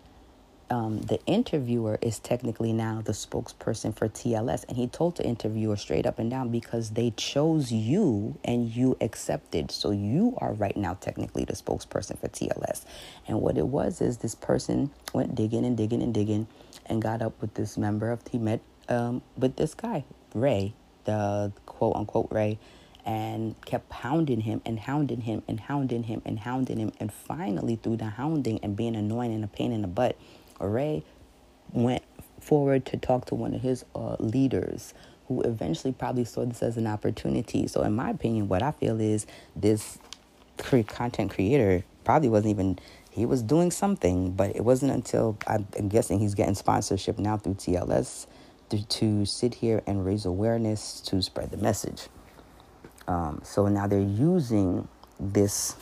um, the interviewer is technically now the spokesperson for TLS. And he told the interviewer straight up and down because they chose you and you accepted. So you are right now technically the spokesperson for TLS. And what it was is this person went digging and digging and digging and got up with this member of, he met um, with this guy, Ray, the quote unquote Ray, and kept hounding him and hounding him and hounding him and hounding him. And finally, through the hounding and being annoying and a pain in the butt, Ray went forward to talk to one of his uh, leaders who eventually probably saw this as an opportunity. So, in my opinion, what I feel is this content creator probably wasn't even he was doing something, but it wasn't until I'm guessing he's getting sponsorship now through TLS to, to sit here and raise awareness to spread the message. Um, so now they're using this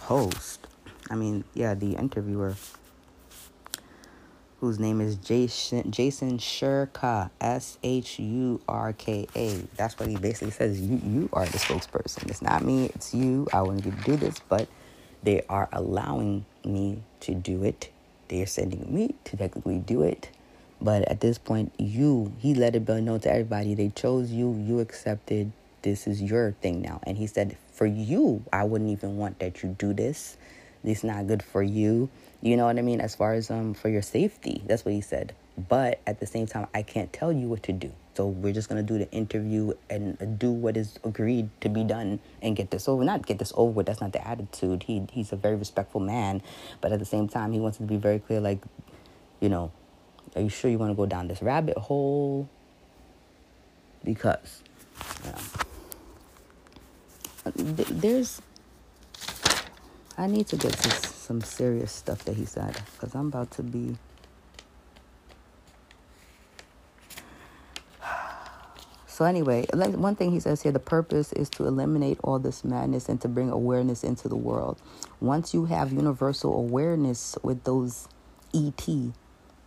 host. I mean, yeah, the interviewer, whose name is Jason Jason Shurka, S H U R K A. That's what he basically says. You you are the spokesperson. It's not me. It's you. I you to do this, but they are allowing me to do it. They are sending me to technically do it but at this point, you, he let it be known to everybody. They chose you, you accepted. This is your thing now. And he said, for you, I wouldn't even want that you do this. It's not good for you. You know what I mean? As far as um for your safety. That's what he said. But at the same time, I can't tell you what to do. So we're just gonna do the interview and do what is agreed to be done and get this over. Not get this over with. That's not the attitude. He he's a very respectful man, but at the same time, he wants to be very clear. Like, you know, are you sure you want to go down this rabbit hole? Because there's, I need to get to some serious stuff that he said because I'm about to be. So anyway, one thing he says here, the purpose is to eliminate all this madness and to bring awareness into the world. Once you have universal awareness with those ET,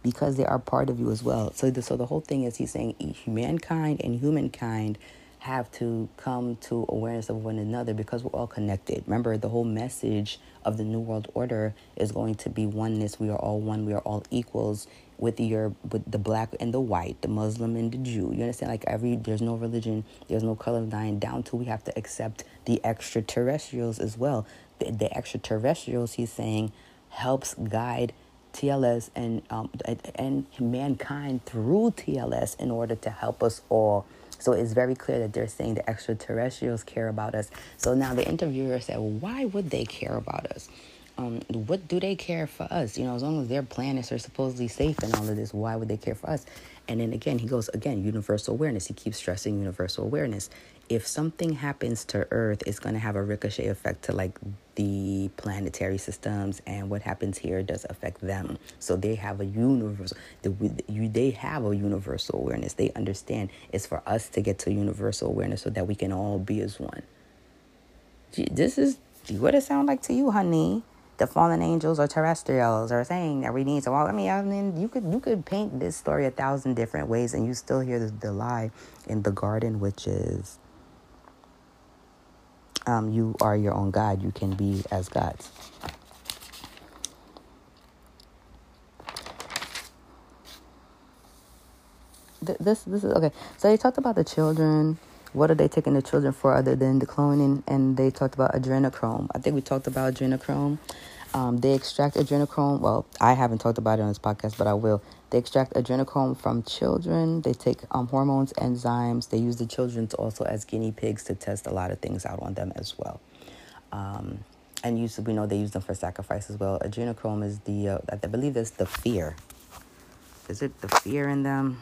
because they are part of you as well. So the, so the whole thing is he's saying mankind and humankind have to come to awareness of one another because we're all connected. Remember, the whole message of the New World Order is going to be oneness. We are all one. We are all equals with your with the black and the white, the Muslim and the Jew. You understand? Like every there's no religion, there's no color line down to we have to accept the extraterrestrials as well. The, the extraterrestrials, he's saying, helps guide TLS and um, and mankind through TLS in order to help us all. So it's very clear that they're saying the extraterrestrials care about us. So now the interviewer said, well, why would they care about us? Um, what do they care for us? You know, as long as their planets are supposedly safe and all of this, why would they care for us? And then again, he goes, again, universal awareness. He keeps stressing universal awareness if something happens to Earth, it's going to have a ricochet effect to like the planetary systems, and what happens here does affect them. So they have a universal, they have a universal awareness. They understand it's for us to get to universal awareness so that we can all be as one. This is what it sound like to you, honey. The fallen angels or terrestrials are saying that we need to. I mean, I mean, you could you could paint this story a thousand different ways, and you still hear the, the lie in the garden, which is um, you are your own God. You can be as gods. This this is okay. So they talked about the children. What are they taking the children for other than the cloning? And they talked about adrenochrome. I think we talked about adrenochrome. Um, they extract adrenochrome. Well, I haven't talked about it on this podcast, but I will. They extract adrenochrome from children. They take um, hormones, enzymes. They use the children also as guinea pigs to test a lot of things out on them as well. Um, and use, we know they use them for sacrifice as well. Adrenochrome is the, uh, I believe that's the fear. Is it the fear in them?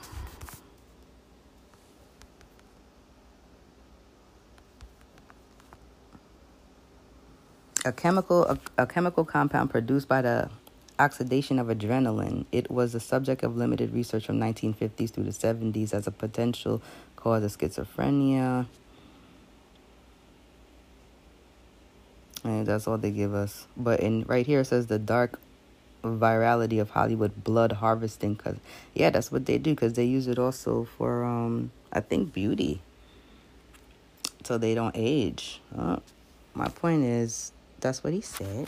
A chemical, a, a chemical compound produced by the oxidation of adrenaline. It was the subject of limited research from 1950s through the 70s as a potential cause of schizophrenia. And that's all they give us. But in right here it says the dark virality of Hollywood blood harvesting. Cause yeah, that's what they do. Cause they use it also for um, I think beauty. So they don't age. Uh, my point is, that's what he said.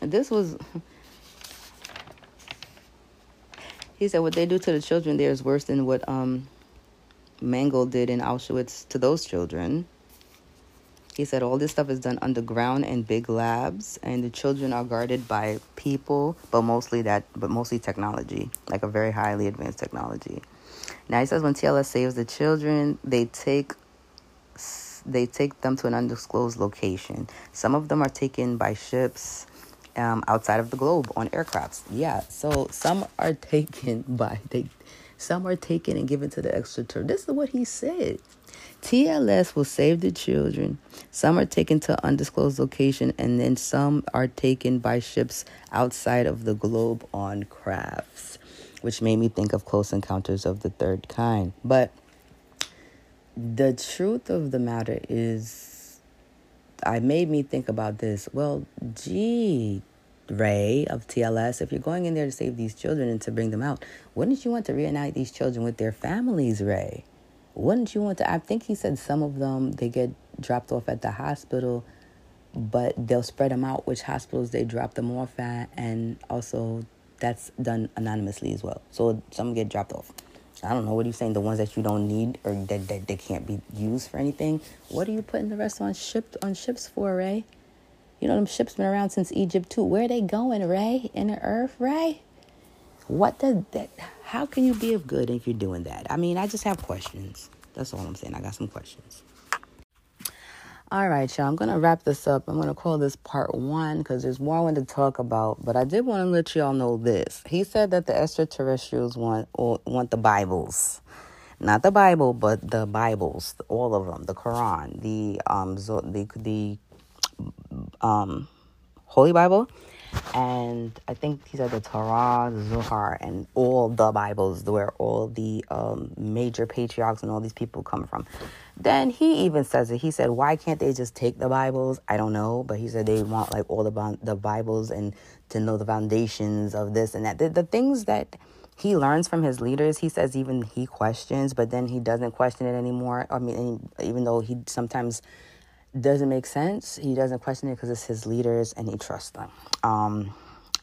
This was. He said what they do to the children there is worse than what um, Mengele did in Auschwitz to those children. He said all this stuff is done underground in big labs, and the children are guarded by people, but mostly that, but mostly technology, like a very highly advanced technology. Now he says when TLS saves the children, they take they take them to an undisclosed location. Some of them are taken by ships um, outside of the globe on aircrafts. Yeah, so some are taken by they, some are taken and given to the extraterrestrial. This is what he said. TLS will save the children. Some are taken to undisclosed location, and then some are taken by ships outside of the globe on crafts, which made me think of Close Encounters of the Third Kind. But the truth of the matter is, I made me think about this. Well, gee, Ray of TLS, if you're going in there to save these children and to bring them out, wouldn't you want to reunite these children with their families, Ray? Wouldn't you want to? I think he said some of them they get dropped off at the hospital, but they'll spread them out which hospitals they drop them off at, and also that's done anonymously as well. So some get dropped off. I don't know. What are you saying? The ones that you don't need or that, that they can't be used for anything? What are you putting the rest on ship on ships for, Ray? You know them ships been around since Egypt too. Where are they going, Ray? In the earth, Ray? What does that? How can you be of good if you're doing that? I mean, I just have questions. That's all I'm saying. I got some questions. All right, y'all. I'm gonna wrap this up. I'm gonna call this part one because there's more I want to talk about. But I did want to let y'all know this. He said that the extraterrestrials want want the Bibles, not the Bible, but the Bibles, all of them, the Quran, the um, the the um, Holy Bible, and I think these are the Torah, the Zohar, and all the Bibles, where all the um, major patriarchs and all these people come from. Then he even says it. He said, "Why can't they just take the Bibles?" I don't know, but he said they want like all the the Bibles and to know the foundations of this and that. The, the things that he learns from his leaders. He says even he questions, but then he doesn't question it anymore. I mean, even though he sometimes doesn't make sense, he doesn't question it because it's his leaders and he trusts them. Um,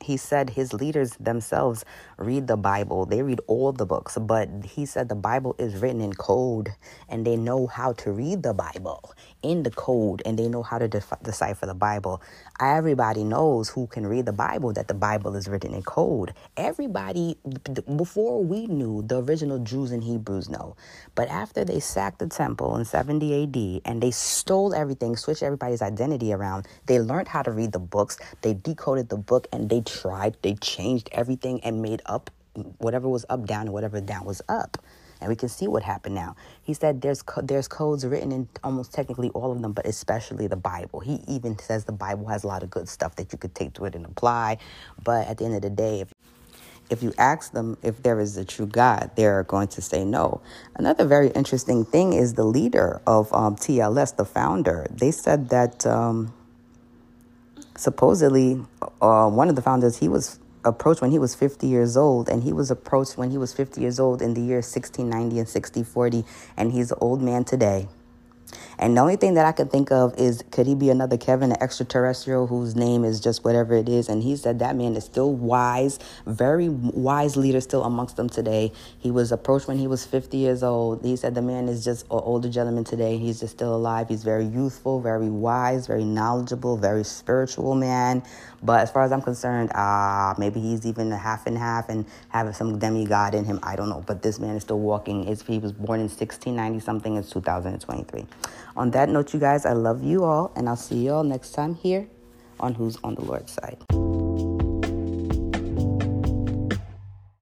he said his leaders themselves read the Bible. They read all the books, but he said the Bible is written in code and they know how to read the Bible in the code and they know how to decipher the Bible. Everybody knows who can read the Bible that the Bible is written in code. Everybody, before we knew, the original Jews and Hebrews know. But after they sacked the temple in 70 AD and they stole everything, switched everybody's identity around, they learned how to read the books, they decoded the book, and they tried, they changed everything and made up whatever was up down and whatever down was up and we can see what happened now. He said there's co- there's codes written in almost technically all of them, but especially the Bible. He even says the Bible has a lot of good stuff that you could take to it and apply. But at the end of the day, if if you ask them if there is a true God, they're going to say no. Another very interesting thing is the leader of um, TLS, the founder. They said that um, supposedly uh, one of the founders, he was approached when he was 50 years old, and he was approached when he was 50 years old in the year 1690 and 6040, and he's an old man today. And the only thing that I can think of is could he be another Kevin, an extraterrestrial whose name is just whatever it is? And he said that man is still wise, very wise leader still amongst them today. He was approached when he was 50 years old. He said the man is just an older gentleman today. He's just still alive. He's very youthful, very wise, very knowledgeable, very spiritual man. But as far as I'm concerned, uh, maybe he's even a half and half and having some demigod in him. I don't know. But this man is still walking. He was born in 1690 something. It's 2023. On that note, you guys, I love you all, and I'll see you all next time here on Who's on the Lord's Side.